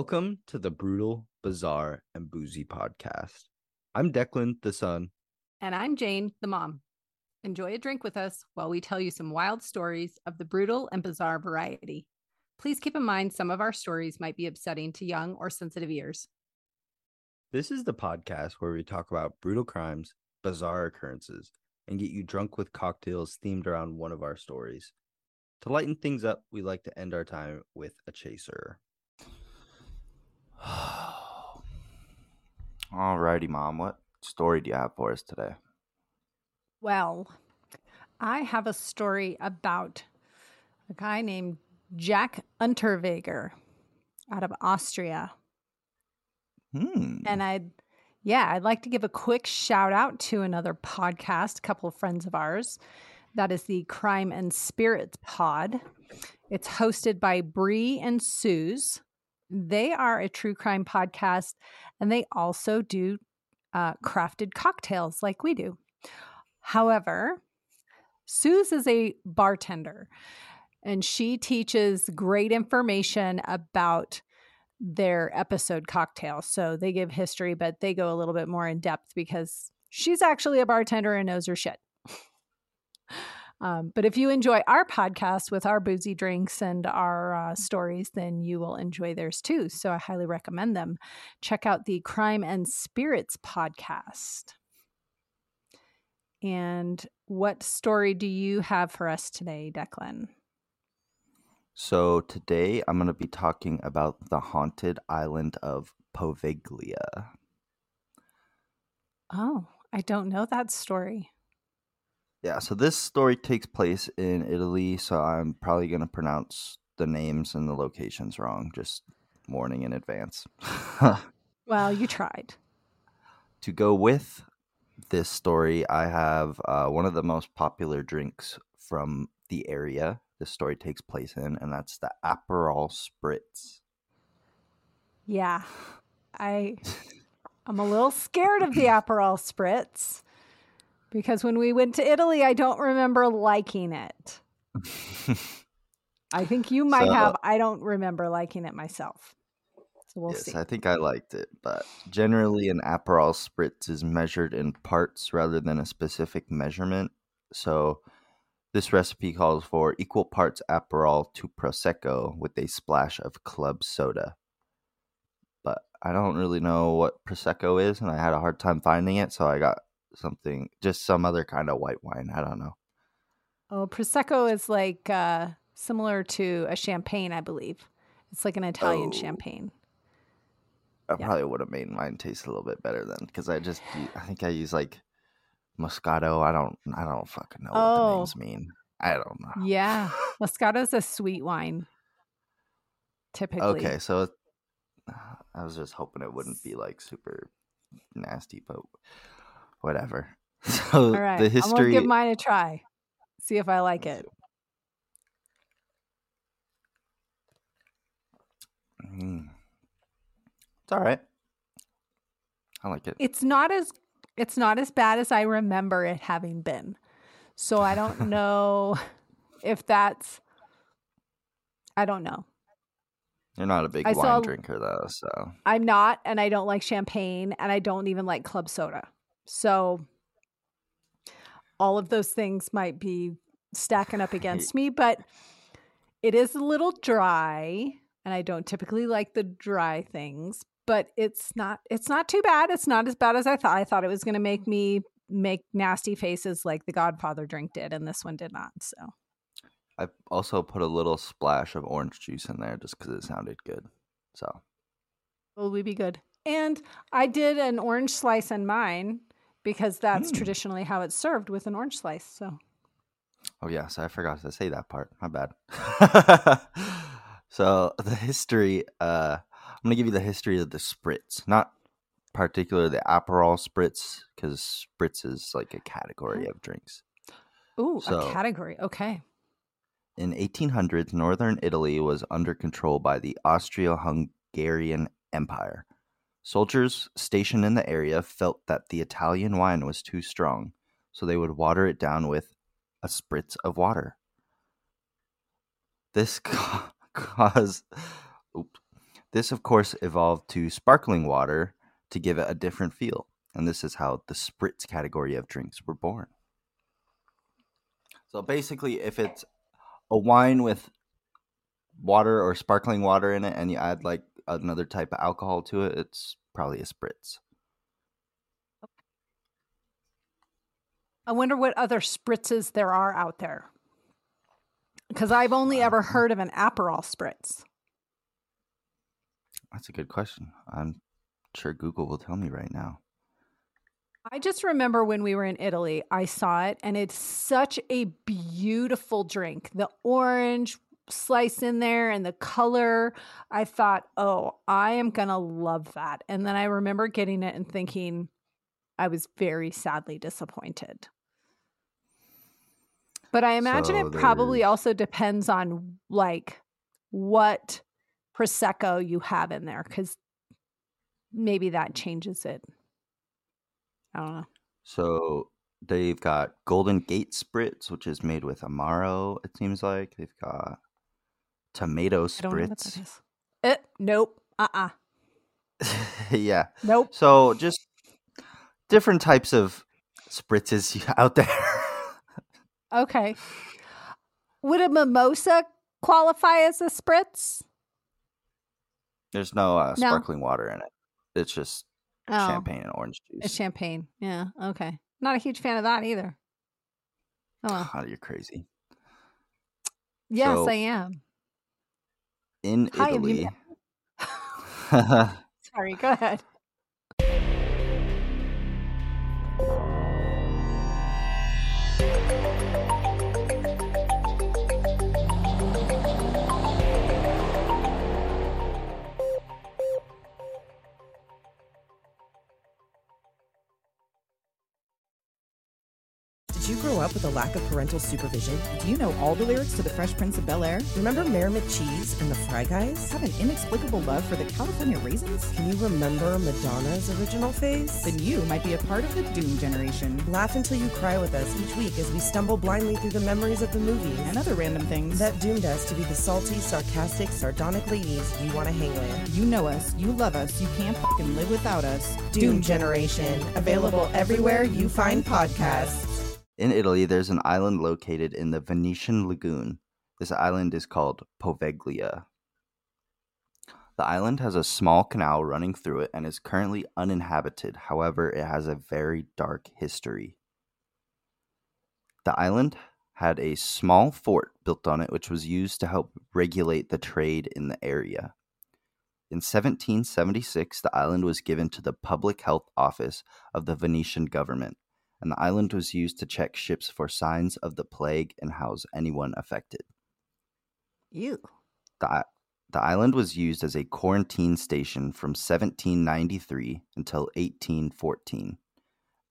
Welcome to the Brutal, Bizarre, and Boozy podcast. I'm Deklan, the son. And I'm Jane, the mom. Enjoy a drink with us while we tell you some wild stories of the brutal and bizarre variety. Please keep in mind some of our stories might be upsetting to young or sensitive ears. This is the podcast where we talk about brutal crimes, bizarre occurrences, and get you drunk with cocktails themed around one of our stories. To lighten things up, we like to end our time with a chaser. Alrighty, Mom. What story do you have for us today? Well, I have a story about a guy named Jack Unterweger out of Austria. Hmm. And I'd, yeah, I'd like to give a quick shout out to another podcast, a couple of friends of ours. That is the Crime and Spirits Pod. It's hosted by Bree and Suze. They are a true crime podcast, and they also do uh, crafted cocktails like we do. However, Suze is a bartender and she teaches great information about their episode cocktails. So they give history, but they go a little bit more in depth because she's actually a bartender and knows her shit. Um, but if you enjoy our podcast with our boozy drinks and our uh, stories, then you will enjoy theirs too. So I highly recommend them. Check out the Crime and Spirits podcast. And what story do you have for us today, Deklan? So today I'm going to be talking about the haunted island of Poveglia. Oh, I don't know that story. Yeah, so this story takes place in Italy, so I'm probably going to pronounce the names and the locations wrong, just warning in advance. well, you tried. To go with this story, I have uh, one of the most popular drinks from the area this story takes place in, and that's the Aperol Spritz. Yeah, I I'm a little scared of the Aperol Spritz because when we went to Italy, I don't remember liking it. I think you might so, have. I don't remember liking it myself. So we'll yes, see. I think I liked it, but generally, an Aperol spritz is measured in parts rather than a specific measurement. So, this recipe calls for equal parts Aperol to Prosecco with a splash of club soda. But I don't really know what Prosecco is, and I had a hard time finding it, so I got something, just some other kind of white wine. I don't know. Oh, Prosecco is like uh, similar to a champagne, I believe. It's like an Italian oh. champagne. I yeah. probably would have made mine taste a little bit better then, because I just, I think I use like Moscato. I don't, I don't fucking know oh. what the names mean. I don't know. Yeah, Moscato's a sweet wine. Typically. Okay, so I was just hoping it wouldn't be like super nasty, but whatever. So All right, the history. I'm gonna give mine a try. See if I like it. Mm. It's all right. I like it. It's not as it's not as bad as I remember it having been. So I don't know if that's I don't know. You're not a big I wine saw, drinker though, so I'm not, and I don't like champagne, and I don't even like club soda. So all of those things might be stacking up against me, but it is a little dry and I don't typically like the dry things, but it's not it's not too bad. It's not as bad as I thought. I thought it was going to make me make nasty faces like the Godfather drink did and this one did not. So I also put a little splash of orange juice in there just cuz it sounded good. So will we be good? And I did an orange slice in mine because that's mm. traditionally how it's served with an orange slice. So. Oh yes, I forgot to say that part. My bad. so the history. Uh, I'm gonna give you the history of the spritz, not particularly the Aperol spritz, because spritz is like a category of drinks. Ooh, so, a category. Okay. In 1800s, northern Italy was under control by the Austro-Hungarian Empire. Soldiers stationed in the area felt that the Italian wine was too strong, so they would water it down with a spritz of water. This ca- caused This, of course, evolved to sparkling water to give it a different feel. And this is how the spritz category of drinks were born. So basically, if it's a wine with water or sparkling water in it and you add like another type of alcohol to it, it's probably a spritz. I wonder what other spritzes there are out there. Because I've only uh, ever hmm. heard of an Aperol spritz. That's a good question. I'm sure Google will tell me right now. I just remember when we were in Italy, I saw it and it's such a beautiful drink. The orange slice in there and the color. I thought, oh, I am going to love that. And then I remember getting it and thinking, I was very sadly disappointed. But I imagine So it probably also depends on like what prosecco you have in there cuz maybe that changes it. I don't know. So they've got Golden Gate Spritz, which is made with Amaro, it seems like. They've got tomato I don't know what that spritz. Eh, nope. Uh-uh. yeah. Nope. So just different types of spritzes out there. Okay. Would a mimosa qualify as a spritz? There's no, uh, No. sparkling water in it. It's just Oh, champagne and orange juice. it's champagne. Yeah. Okay. Not a huge fan of that either. Oh, well. Oh, you're crazy. yes, So- I am. In Hi, Italy, Sorry. Go ahead. Up with a lack of parental supervision? Do you know all the lyrics to The Fresh Prince of Bel Air? Remember Mayor McCheese and the Fry Guys? Have an inexplicable love for the California Raisins? Can you remember Madonna's original phase? Then you might be a part of the Doom generation. Laugh until you cry with us each week as we stumble blindly through the memories of the movies And other random things. that doomed us to be the salty, sarcastic, sardonic ladies you want to hang with. you know us, you love us, you can't fucking live without us. Doom Generation, available everywhere you find podcasts. In Italy, there's an island located in the Venetian Lagoon. This island is called Poveglia. The island has a small canal running through it and is currently uninhabited. However, it has a very dark history. The island had a small fort built on it, which was used to help regulate the trade in the area. In 1776, the island was given to the Public Health Office of the Venetian government and the island was used to check ships for signs of the plague and house anyone affected. You. The, the island was used as a quarantine station from 1793 until 1814,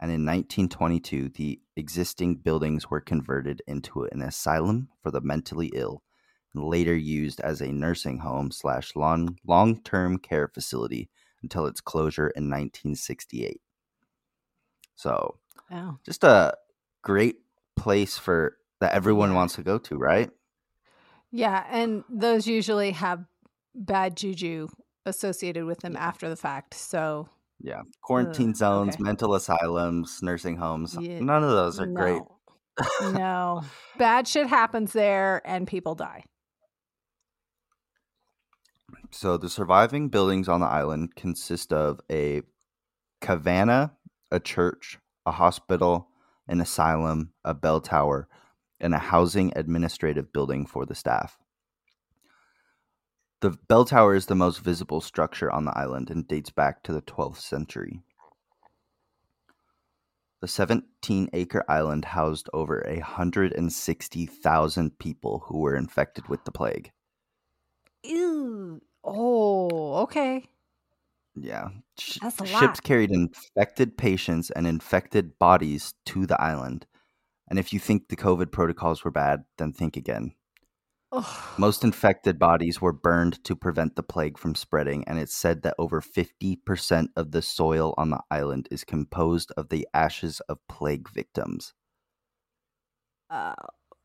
and in 1922, the existing buildings were converted into an asylum for the mentally ill and later used as a nursing home slash long long term care facility until its closure in 1968. So, Oh. just a great place for that everyone wants to go to, right? Yeah. And those usually have bad juju associated with them after the fact. So Yeah. Quarantine Ugh, zones, okay. mental asylums, nursing homes. Yeah, None of those are great. no. no. Bad shit happens there and people die. So the surviving buildings on the island consist of a cabana, a church, a hospital, an asylum, a bell tower, and a housing administrative building for the staff. The bell tower is the most visible structure on the island and dates back to the 12th century. The 17 acre island housed over 160,000 people who were infected with the plague. Ew. Oh, okay. Yeah. Sh- That's a ships carried infected patients and infected bodies to the island. And if you think the COVID protocols were bad, then think again. Most infected bodies were burned to prevent the plague from spreading, and it's said that over 50% of the soil on the island is composed of the ashes of plague victims. Oh,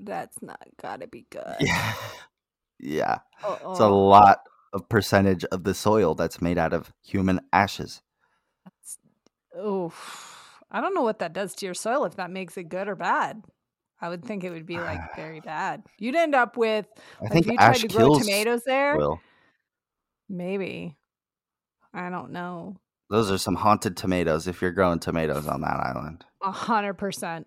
that's not gotta be good. Yeah. yeah. Uh-oh. It's a uh-uh. lot of percentage of the soil that's made out of human ashes. Oh, I don't know what that does to your soil if that makes it good or bad. I would think it would be like very bad. You'd end up with I like, think if you tried to grow tomatoes there. soil. Maybe. I don't know. Those are some haunted tomatoes if you're growing tomatoes on that island. A hundred percent.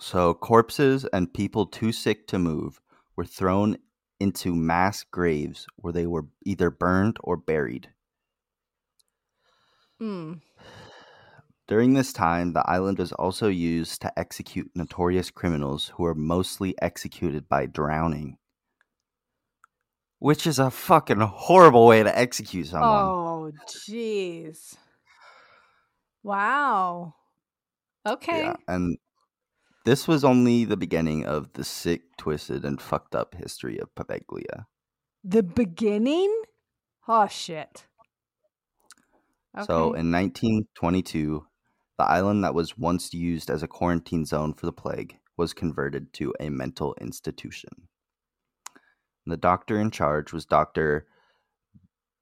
So, corpses and people too sick to move were thrown into mass graves where they were either burned or buried. Mm. During this time, the island was also used to execute notorious criminals who were mostly executed by drowning. Which is a fucking horrible way to execute someone. Oh, jeez. Wow. Okay. Yeah, and this was only the beginning of the sick, twisted, and fucked up history of Paveglia. The beginning? Oh shit. So in 1922, the island that was once used as a quarantine zone for the plague was converted to a mental institution. The doctor in charge was Dr.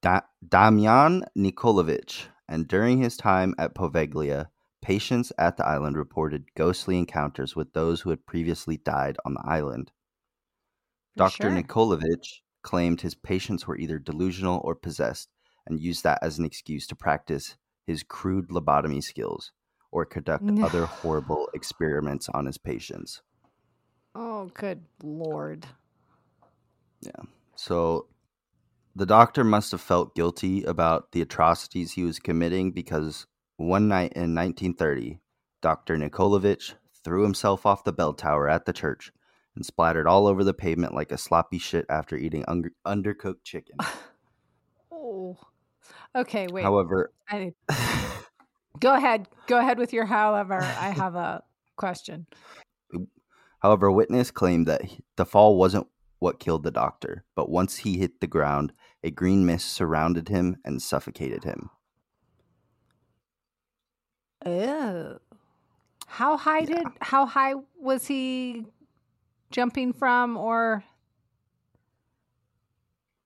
Da- Damian Nikolovich, and during his time at Poveglia, patients at the island reported ghostly encounters with those who had previously died on the island. For Dr. sure. Nikolaevich claimed his patients were either delusional or possessed and used that as an excuse to practice his crude lobotomy skills or conduct other horrible experiments on his patients. Oh, good lord. Yeah. So the doctor must have felt guilty about the atrocities he was committing because one night in 1930, Dr. Nikolaevich threw himself off the bell tower at the church and splattered all over the pavement like a sloppy shit after eating un- undercooked chicken. Oh. Okay, wait. However, I, go ahead. Go ahead with your however. I have a question. However, witness claimed that the fall wasn't what killed the doctor, but once he hit the ground, a green mist surrounded him and suffocated him. Oh. How high did how high was he jumping from or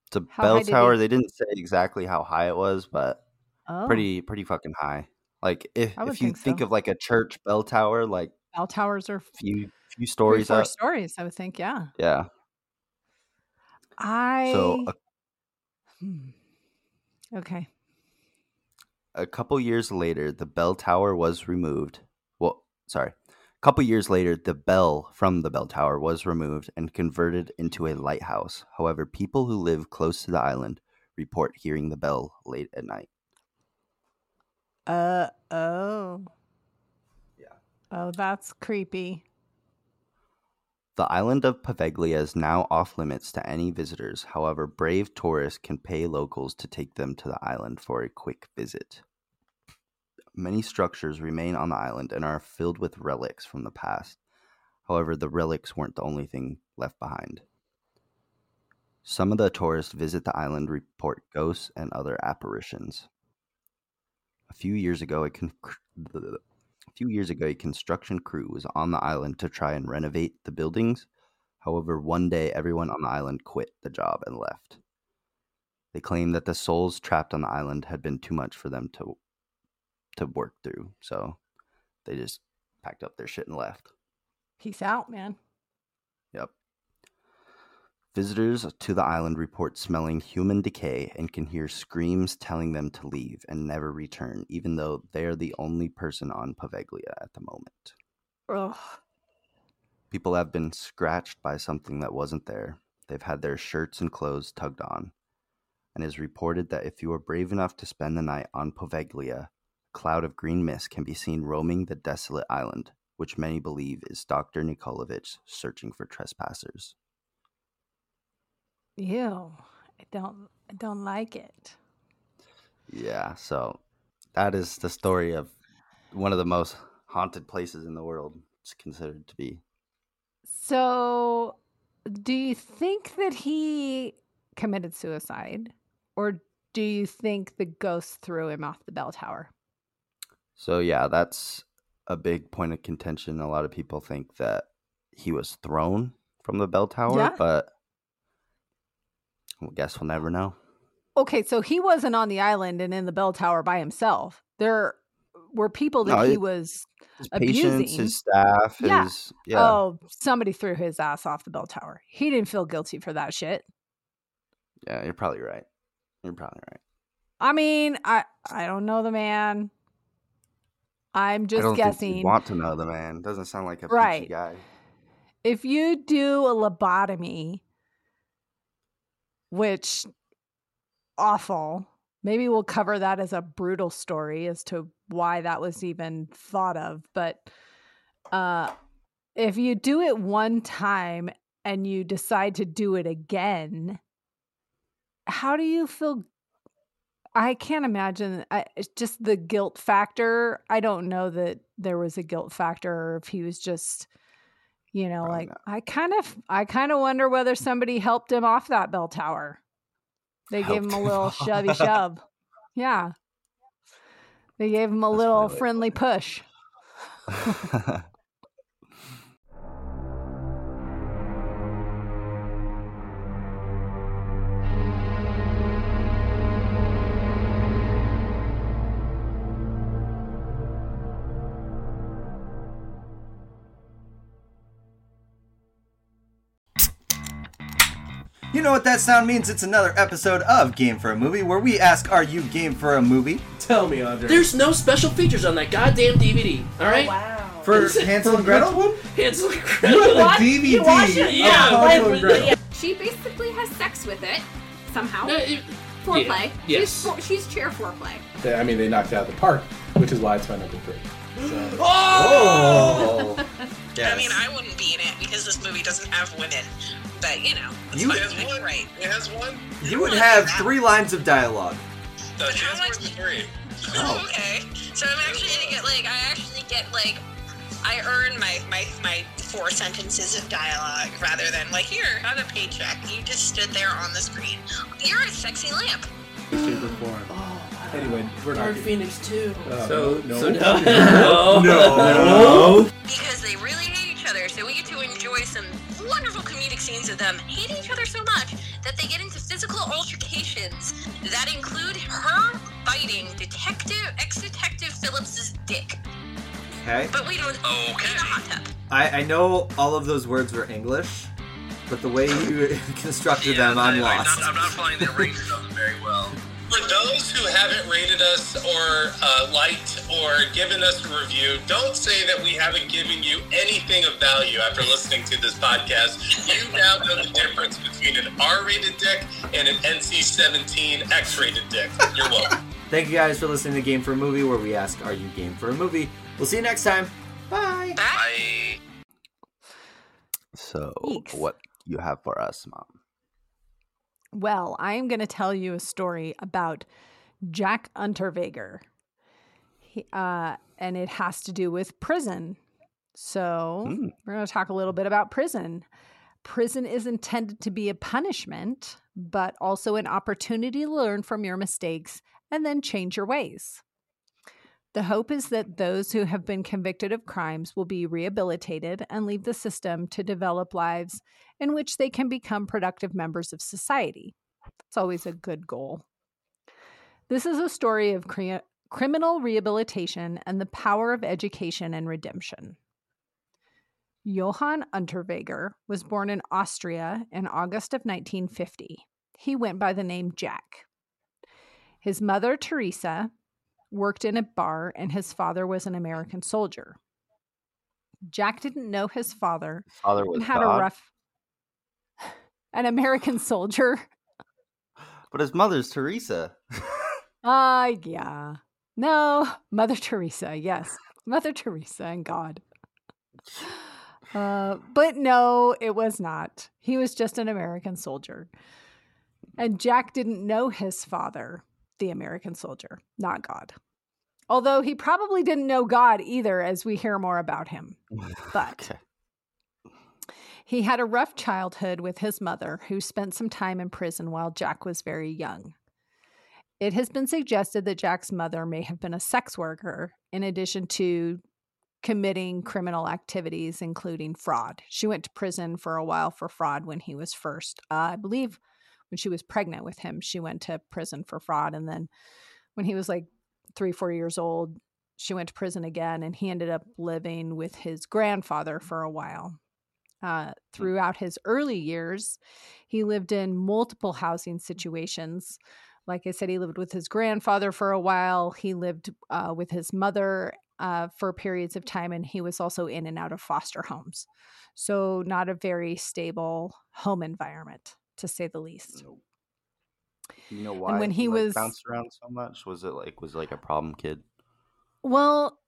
It's a How bell tower. he- They didn't say exactly how high it was, but oh, pretty pretty fucking high. Like if if you think think so. of like a church bell tower, like bell towers are few few three, stories four up. stories, I would think, yeah. Yeah. I So a, Hmm. Okay. A couple years later, the bell tower was removed. Well, sorry. A couple years later, the bell from the bell tower was removed and converted into a lighthouse. However, people who live close to the island report hearing the bell late at night. Uh oh. Yeah. Oh, that's creepy. The island of Paveglia is now off limits to any visitors. However, brave tourists can pay locals to take them to the island for a quick visit. Many structures remain on the island and are filled with relics from the past. However, the relics weren't the only thing left behind. Some of the tourists visit the island report ghosts and other apparitions. A few years ago, a con- few years ago, a construction crew was on the island to try and renovate the buildings. However, one day everyone on the island quit the job and left. They claimed that the souls trapped on the island had been too much for them to to work through, so they just packed up their shit and left. Peace out, man. Visitors to the island report smelling human decay and can hear screams telling them to leave and never return, even though they are the only person on Paveglia at the moment. Ugh. People have been scratched by something that wasn't there. They've had their shirts and clothes tugged on. And it is reported that if you are brave enough to spend the night on Poveglia, a cloud of green mist can be seen roaming the desolate island, which many believe is Dr. Nikolovich searching for trespassers. Ew. I don't I don't like it. Yeah, so that is the story of one of the most haunted places in the world. It's considered to be. So, do you think that he committed suicide or do you think the ghost threw him off the bell tower? So yeah, that's a big point of contention. A lot of people think that he was thrown from the bell tower, Yeah. but I guess we'll never know. Okay, so he wasn't on the island and in the bell tower by himself. There were people that No, he was. His patients, Abusing. his staff, Yeah. his yeah. Oh, somebody threw his ass off the bell tower. He didn't feel guilty for that shit. Yeah, you're probably right. You're probably right. I mean, I I don't know the man. I'm just guessing. want to know the man. Doesn't sound like a Right. guy. if you do a lobotomy, which awful, maybe we'll cover that as a brutal story as to why that was even thought of. But uh, if you do it one time and you decide to do it again, how do you feel? I can't imagine. I, just the guilt factor. I don't know that there was a guilt factor or if he was just you know like not. i kind of i kind of wonder whether somebody helped him off that bell tower they gave him a little off. shovey shove yeah they gave him a That's little funny. friendly push You know what that sound means? It's another episode of Game for a Movie where we ask, Are you game for a movie? Tell me, Andre. There's no special features on that goddamn DVD. All right, oh, Wow. For Hansel and Gretel? Hansel and You Gretel. have What? DVD You watch it? of Yeah, Hansel and Gretel. She basically has sex with it somehow. No, it- foreplay. yeah, yes. She's, for, she's chair foreplay. They- I mean, they knocked it out of the park, which is why it's my number three. So, Oh! oh. I mean, I wouldn't be in it because this movie doesn't have women. But you know, it's You- fine. It I can write. It has one. You would have three lines of dialogue. No, But she how has much- more than three. Oh, okay. So I'm actually gonna get like I actually get like I earn my my my four sentences of dialogue rather than like here have a paycheck. You just stood there on the screen. You're a sexy lamp. super form. Anyway, we're not. Dark Phoenix too. Uh, so no. so no. No. Because they really hate each other, so we get to enjoy some wonderful comedic scenes of them hating each other so much that they get into physical altercations that include her biting detective ex-detective Phillips's dick. Okay. But we don't Okay. in a hot tub. I, I know all of those words were English, but the way you constructed them, I'm I- I'm lost. not, I'm not finding the range of them very well. For those who haven't rated us or uh, liked or given us a review, don't say that we haven't given you anything of value after listening to this podcast. You now know the difference between an R-rated dick and an NC-17 X-rated dick. You're welcome. Thank you guys for listening to Game for a Movie, where we ask, Are you game for a movie? We'll see you next time. Bye. Bye. So, Eeks. what you have for us, mom? Well i am going to tell you a story about jack unterweger. He, uh, and it has to do with prison. So Hmm. we're going to talk a little bit about prison. Prison is intended to be a punishment but also an opportunity to learn from your mistakes and then change your ways the hope is that those who have been convicted of crimes will be rehabilitated and leave the system to develop lives in which they can become productive members of society. It's always a good goal. This is a story of crea- criminal rehabilitation and the power of education and redemption. Johann Unterweger was born in Austria in August of 1950. He went by the name Jack. His mother, Teresa, worked in a bar, and his father was an American soldier. Jack didn't know his father Father was had God, a rough an American soldier. but his mother's Teresa. Uh yeah. No, Mother Teresa, yes. Mother Teresa and God. Uh, but no, it was not. He was just an American soldier. And Jack didn't know his father, the American soldier, not God. Although he probably didn't know God either, as we hear more about him. But Okay. he had a rough childhood with his mother, who spent some time in prison while Jack was very young. It has been suggested that Jack's mother may have been a sex worker, in addition to committing criminal activities, including fraud. She went to prison for a while for fraud when he was first, uh, I believe, when she was pregnant with him, she went to prison for fraud. And then when he was like three, four years old, she went to prison again. And he ended up living with his grandfather for a while. Uh, throughout his early years, he lived in multiple housing situations. Like I said, he lived with his grandfather for a while. He lived uh, with his mother uh, for periods of time, and he was also in and out of foster homes. So, not a very stable home environment, to say the least. You know why? And when he like, was- bounced around so much, was it like was it like a problem kid? Well,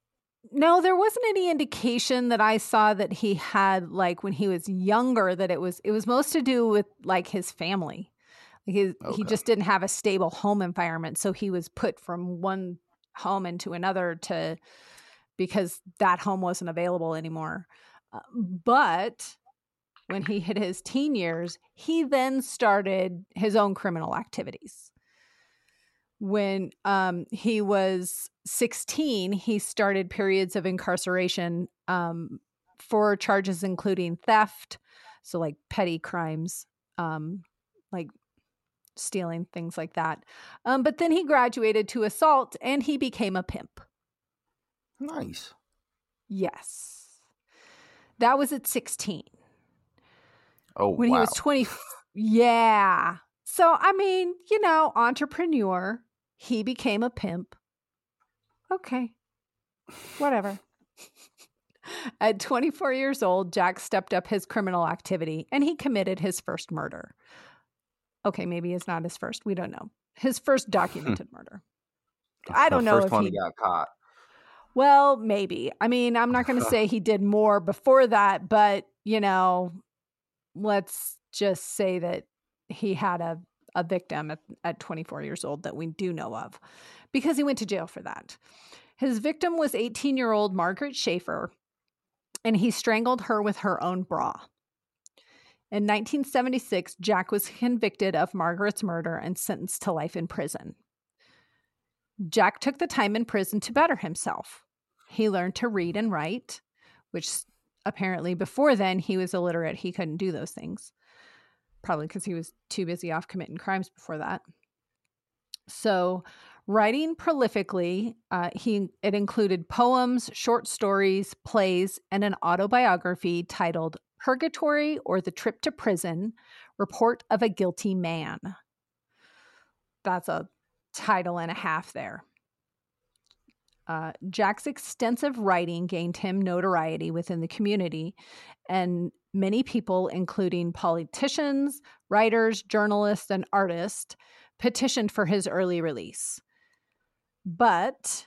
no, there wasn't any indication that I saw that he had like when he was younger that it was it was most to do with like his family. Like his, he just didn't have a stable home environment, so he was put from one home into another to because that home wasn't available anymore. Uh, but when he hit his teen years, he then started his own criminal activities when um, he was 16, he started periods of incarceration um, for charges including theft, so like petty crimes, um, like stealing, things like that. Um, but then he graduated to assault and he became a pimp. Nice. Yes. That was at 16. Oh when wow. he was 20 yeah. So i mean you know entrepreneur he became a pimp. Okay. Whatever. At 24 years old jack stepped up his criminal activity and he committed his first murder. Okay maybe it's not his first we don't know. His first documented murder. I don't know if he got caught. well, maybe. I mean, I'm not going to say he did more before that, but you know, let's just say that he had a a victim at, at 24 years old that we do know of because he went to jail for that. His victim was 18 year old Margaret Schaefer, and he strangled her with her own bra. In 1976, Jack was convicted of Margaret's murder and sentenced to life in prison. Jack took the time in prison to better himself. He learned to read and write, which apparently before then he was illiterate. He couldn't do those things, probably because he was too busy off committing crimes before that. So, writing prolifically, uh, he it included poems, short stories, plays, and an autobiography titled "Purgatory or the Trip to Prison: Report of a Guilty Man." That's a title and a half there. Uh, Jack's extensive writing gained him notoriety within the community, and many people, including politicians, writers, journalists, and artists, petitioned for his early release. But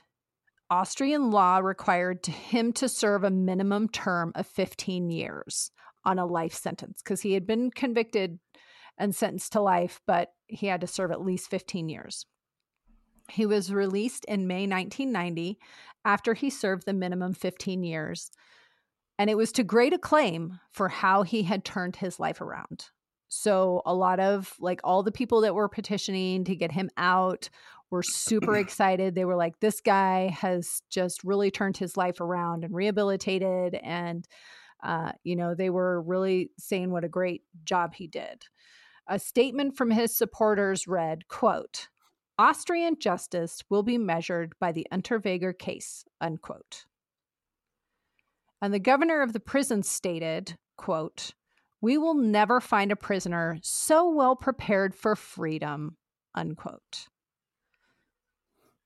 Austrian law required him to serve a minimum term of 15 years on a life sentence because he had been convicted and sentenced to life, but he had to serve at least 15 years. He was released in May 1990 after he served the minimum 15 years. And it was to great acclaim for how he had turned his life around. So, a lot of like all the people that were petitioning to get him out were super excited. They were like, this guy has just really turned his life around and rehabilitated. And, uh, you know, they were really saying what a great job he did. A statement from his supporters read, quote, Austrian justice will be measured by the Unterweger case, unquote. And the governor of the prison stated, quote, we will never find a prisoner so well prepared for freedom, unquote.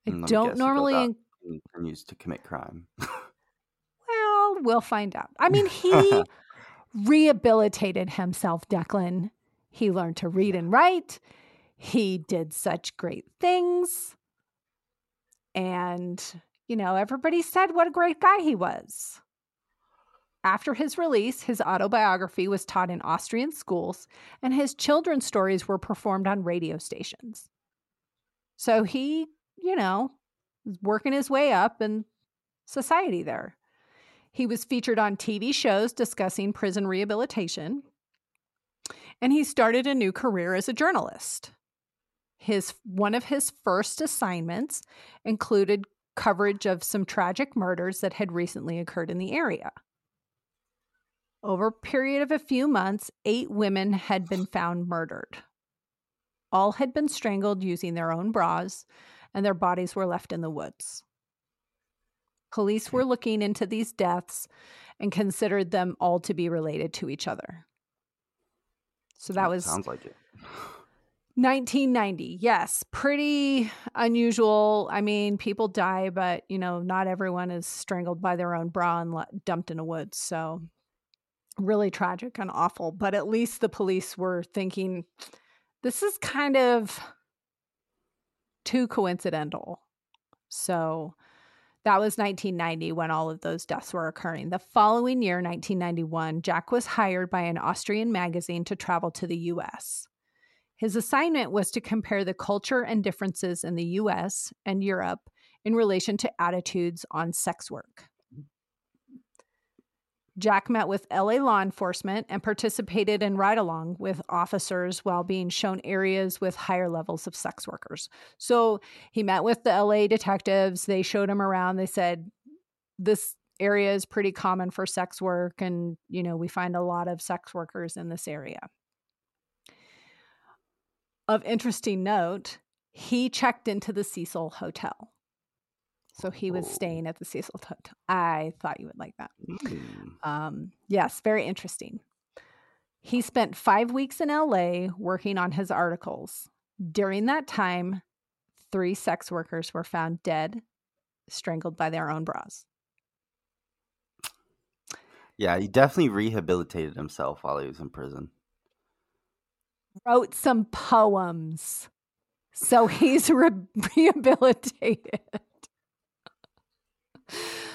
I Mm, let don't normally, continues to commit crime. well, we'll find out. I mean, he rehabilitated himself, Deklan. He learned to read and write. He did such great things. And, you know, everybody said what a great guy he was. After his release, his autobiography was taught in Austrian schools, and his children's stories were performed on radio stations. So he, you know, was working his way up in society there. He was featured on TV shows discussing prison rehabilitation, and he started a new career as a journalist. His one of his first assignments included coverage of some tragic murders that had recently occurred in the area. Over a period of a few months, eight women had been found murdered. All had been strangled using their own bras, and their bodies were left in the woods. Police were looking into these deaths and considered them all to be related to each other. So that was sounds like it. 1990. Yes, pretty unusual. I mean, people die, but you know, not everyone is strangled by their own bra and dumped in a woods. So really tragic and awful, but at least the police were thinking this is kind of too coincidental. So that was 1990 when all of those deaths were occurring. The following year, 1991, Jack was hired by an Austrian magazine to travel to the US. His assignment was to compare the culture and differences in the US and Europe in relation to attitudes on sex work. Jack met with LA law enforcement and participated in ride along with officers while being shown areas with higher levels of sex workers. So he met with the LA detectives. They showed him around. They said, This area is pretty common for sex work. And, you know, we find a lot of sex workers in this area. Of interesting note, he checked into the Cecil Hotel. So he was staying at the Cecil Hotel. I thought you would like that. Um, yes, very interesting. He spent five weeks in LA working on his articles. During that time, three sex workers were found dead, strangled by their own bras. Yeah, he definitely rehabilitated himself while he was in prison. Wrote some poems. So he's re- rehabilitated.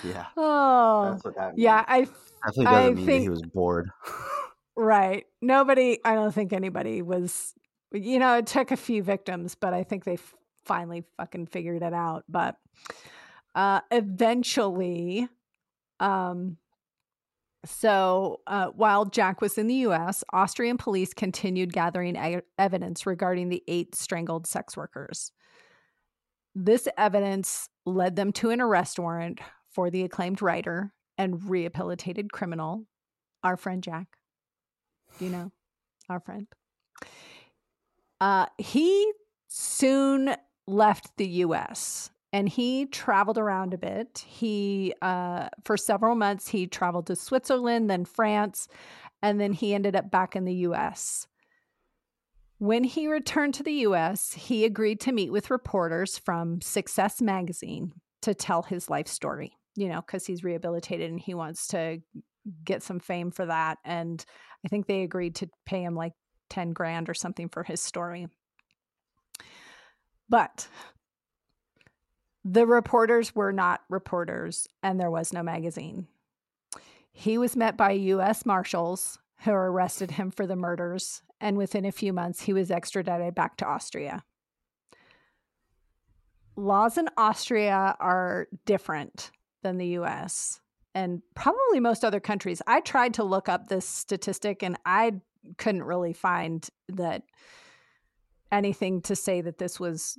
Yeah. Oh, yeah. I Definitely doesn't mean that think he was bored. right. Nobody. I don't think anybody was. You know, it took a few victims, but I think they f- finally fucking figured it out. But uh, eventually, um, so uh, while Jack was in the U.S., Austrian police continued gathering e- evidence regarding the eight strangled sex workers. This evidence led them to an arrest warrant for the acclaimed writer and rehabilitated criminal, our friend Jack. You know, our friend. Uh, he soon left the US and he traveled around a bit. He, uh, for several months, he traveled to Switzerland, then France, and then he ended up back in the US. When he returned to the US, he agreed to meet with reporters from Success Magazine to tell his life story, you know, because he's rehabilitated and he wants to get some fame for that. And I think they agreed to pay him like 10 grand or something for his story. But the reporters were not reporters and there was no magazine. He was met by US Marshals who arrested him for the murders, and within a few months, he was extradited back to Austria. Laws in Austria are different than the US and probably most other countries. I tried to look up this statistic and I couldn't really find that anything to say that this was,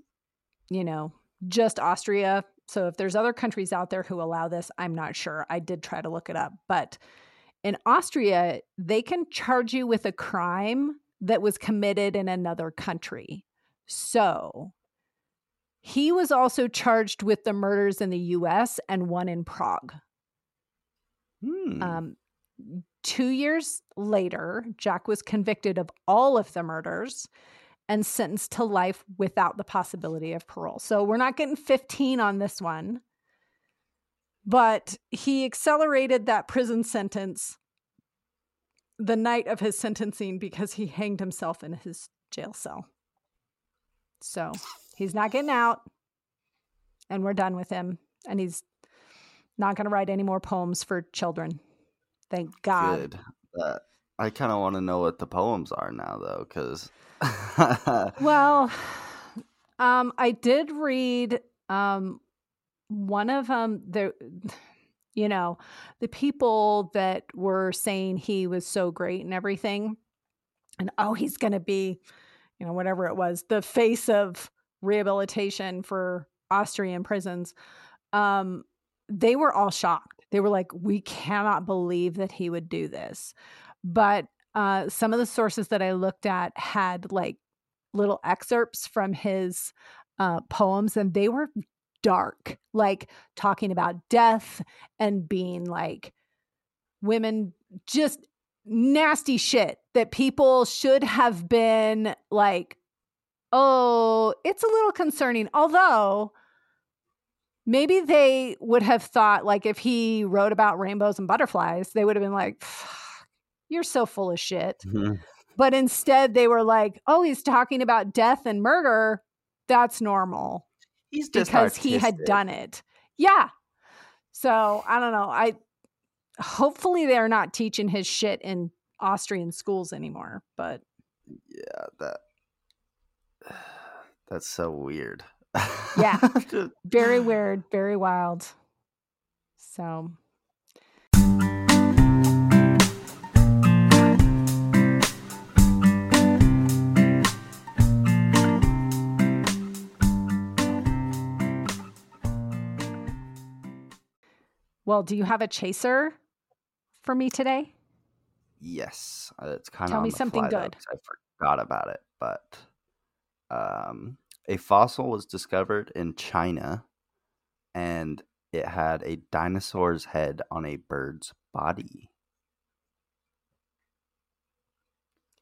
you know, just Austria. So if there's other countries out there who allow this, I'm not sure. I did try to look it up, but in Austria, they can charge you with a crime that was committed in another country. So he was also charged with the murders in the US and one in Prague. Hmm. Um, two years later, Jack was convicted of all of the murders and sentenced to life without the possibility of parole. So we're not getting 15 on this one, but he accelerated that prison sentence the night of his sentencing because he hanged himself in his jail cell. So he's not getting out, and we're done with him. And he's not going to write any more poems for children. Thank God. Good. Uh, I kind of want to know what the poems are now, though, because Well, um, I did read um, one of them. The, you know, the people that were saying he was so great and everything, and oh, he's going to be, you know, whatever it was, the face of rehabilitation for Austrian prisons. Um, they were all shocked. They were like, "We cannot believe that he would do this," but uh, some of the sources that I looked at had like little excerpts from his uh, poems, and they were dark, like talking about death and being like women just nasty shit that people should have been like, oh, it's a little concerning. Although maybe they would have thought, like, if he wrote about rainbows and butterflies, they would have been like, you're so full of shit. Mm-hmm. But instead, they were like, oh, he's talking about death and murder. That's normal. He's just because he had done it. Yeah. So I don't know. I hopefully they're not teaching his shit in Austrian schools anymore. But Yeah, that that's so weird. yeah, very weird, very wild. So Well, do you have a chaser for me today? Yes, uh, it's kind of Tell me something good. I forgot about it, but um, a fossil was discovered in China, and it had a dinosaur's head on a bird's body.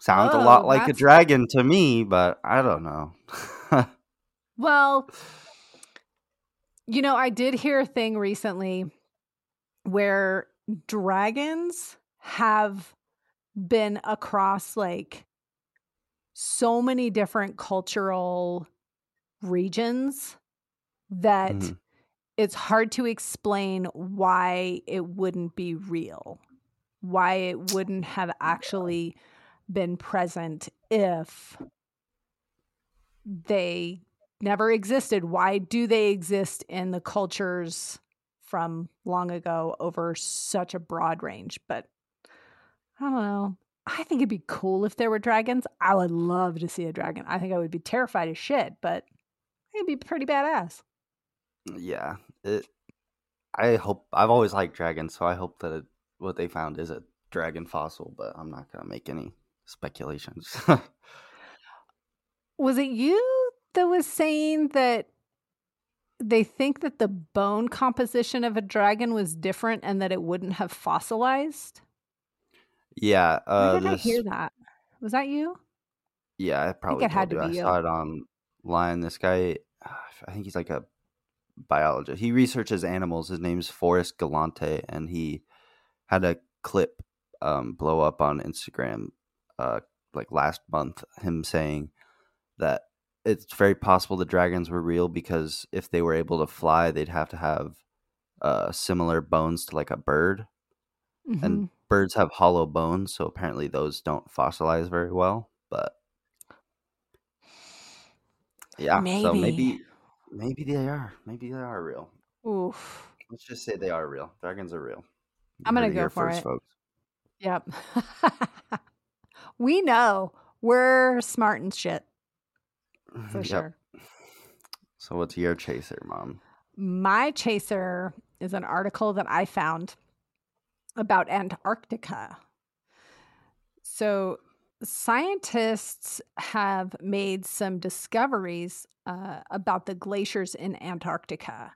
Sounds a lot Oh, like a dragon to me, but I don't know. Well, you know, I did hear a thing recently where dragons have been across like so many different cultural regions that Mhm. it's hard to explain why it wouldn't be real, why it wouldn't have actually been present if they never existed. Why do they exist in the cultures from long ago over such a broad range? But I don't know. I think it'd be cool if there were dragons. I would love to see a dragon. I think I would be terrified as shit, but it'd be pretty badass. yeah, it. I hope I've always liked dragons, so I hope that it, what they found is a dragon fossil. But I'm not gonna make any speculations. Was it you that was saying that they think that the bone composition of a dragon was different and that it wouldn't have fossilized? yeah, uh, Where did this I hear that? Was that you? Yeah, I probably it had to you. be I you. saw it online. This guy, I think he's like a biologist. He researches animals. His name's Forrest Galante, and he had a clip um, blow up on Instagram uh, like last month. Him saying that it's very possible the dragons were real because if they were able to fly, they'd have to have uh, similar bones to like a bird, Mm-hmm. and birds have hollow bones, so apparently those don't fossilize very well. But yeah, so Maybe. maybe maybe they are. Maybe they are real. Oof. Let's just say they are real. Dragons are real. You I'm gonna go for first, it. folks. Yep. we know we're smart and shit for Yep. sure. So what's your chaser, mom? My chaser is an article that I found about Antarctica. So, scientists have made some discoveries uh, about the glaciers in Antarctica.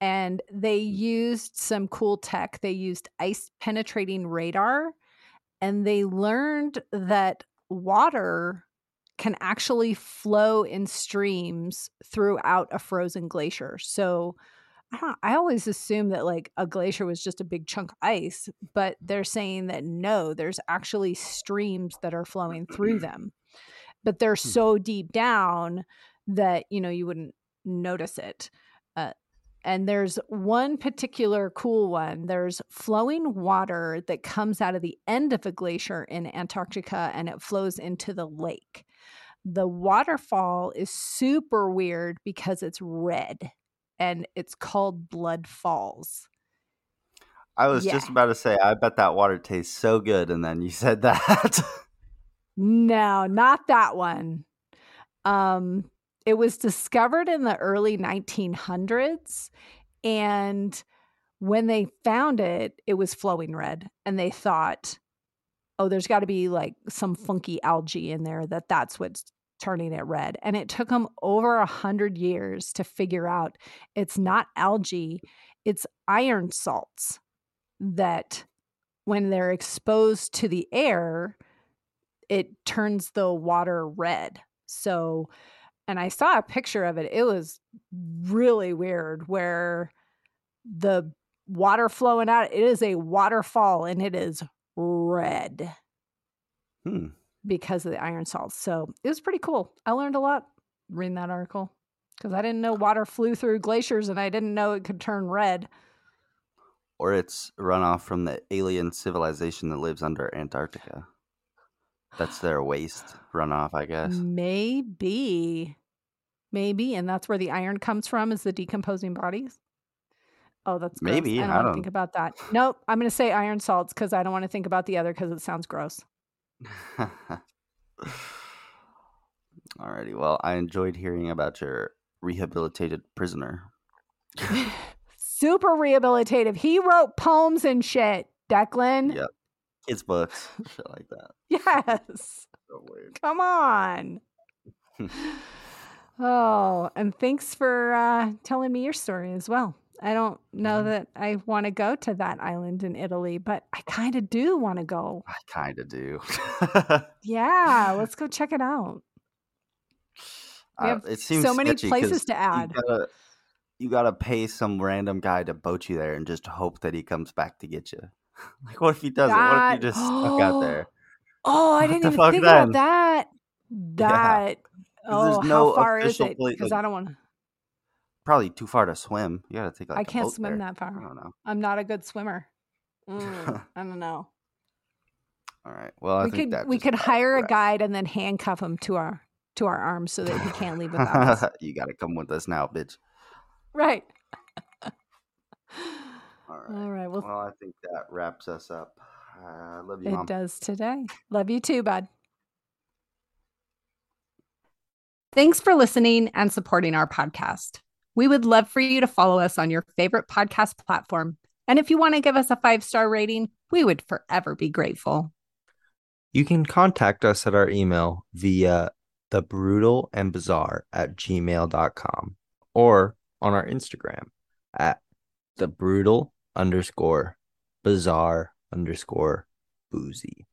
And they used some cool tech. They used ice penetrating radar, and they learned that water can actually flow in streams throughout a frozen glacier. So, I, I always assume that like a glacier was just a big chunk of ice, but they're saying that no, there's actually streams that are flowing through them, but they're so deep down that you know you wouldn't notice it. Uh, and there's one particular cool one. There's flowing water that comes out of the end of a glacier in Antarctica and it flows into the lake. The waterfall is super weird because it's red and it's called Blood Falls. I was Yeah. just about to say, I bet that water tastes so good, and then you said that. No, not that one. Um, it was discovered in the early 1900s, and when they found it, it was flowing red, and they thought, "Oh, there's got to be like some funky algae in there that that's what's turning it red. And it took them over a hundred years to figure out it's not algae, it's iron salts that when they're exposed to the air, it turns the water red. So, and I saw a picture of it. It was really weird where the water flowing out, it is a waterfall and it is red Hmm. Because of the iron salts. So it was pretty cool. I learned a lot reading that article because I didn't know water flew through glaciers and I didn't know it could turn red. Or it's runoff from the alien civilization that lives under Antarctica. That's their waste runoff, I guess. Maybe. Maybe. And that's where the iron comes from is the decomposing bodies. Oh, that's gross. Maybe, I don't I want to don't- think about that. Nope. I'm going to say iron salts because I don't want to think about the other because it sounds gross. Alrighty. Well, I enjoyed hearing about your rehabilitated prisoner. Super rehabilitative. He wrote poems and shit, Deklan. Yep. Kids books, shit like that. Yes. So. Come on. oh, and thanks for uh, telling me your story as well. I don't know Mm-hmm. that I want to go to that island in Italy, but I kind of do want to go. I kind of do. Yeah, let's go check it out. Uh, it seems so many places to add. You gotta, you gotta pay some random guy to boat you there and just hope that he comes back to get you. like, what if he doesn't? What if That- you just stuck out there? Oh, I What didn't even think then? about that. That. there's Oh, no how far is it? Because like- I don't want to. Probably too far to swim. You gotta take like I can't swim there. that far. I don't know. I'm not a good swimmer. Mm, I don't know. All right. Well, I we think could that we could hire a guide and then handcuff him to our to our arms so that he can't leave without us. you gotta come with us now, bitch. Right. All right. All right. Well, Well, I think that wraps us up. I love you, it mom. does today. Love you too, bud. Thanks for listening and supporting our podcast. We would love for you to follow us on your favorite podcast platform. And if you want to give us a five star rating, we would forever be grateful. You can contact us at our email via the brutal and bizarre at gmail.com or on our Instagram at the brutal underscore bizarre underscore boozy.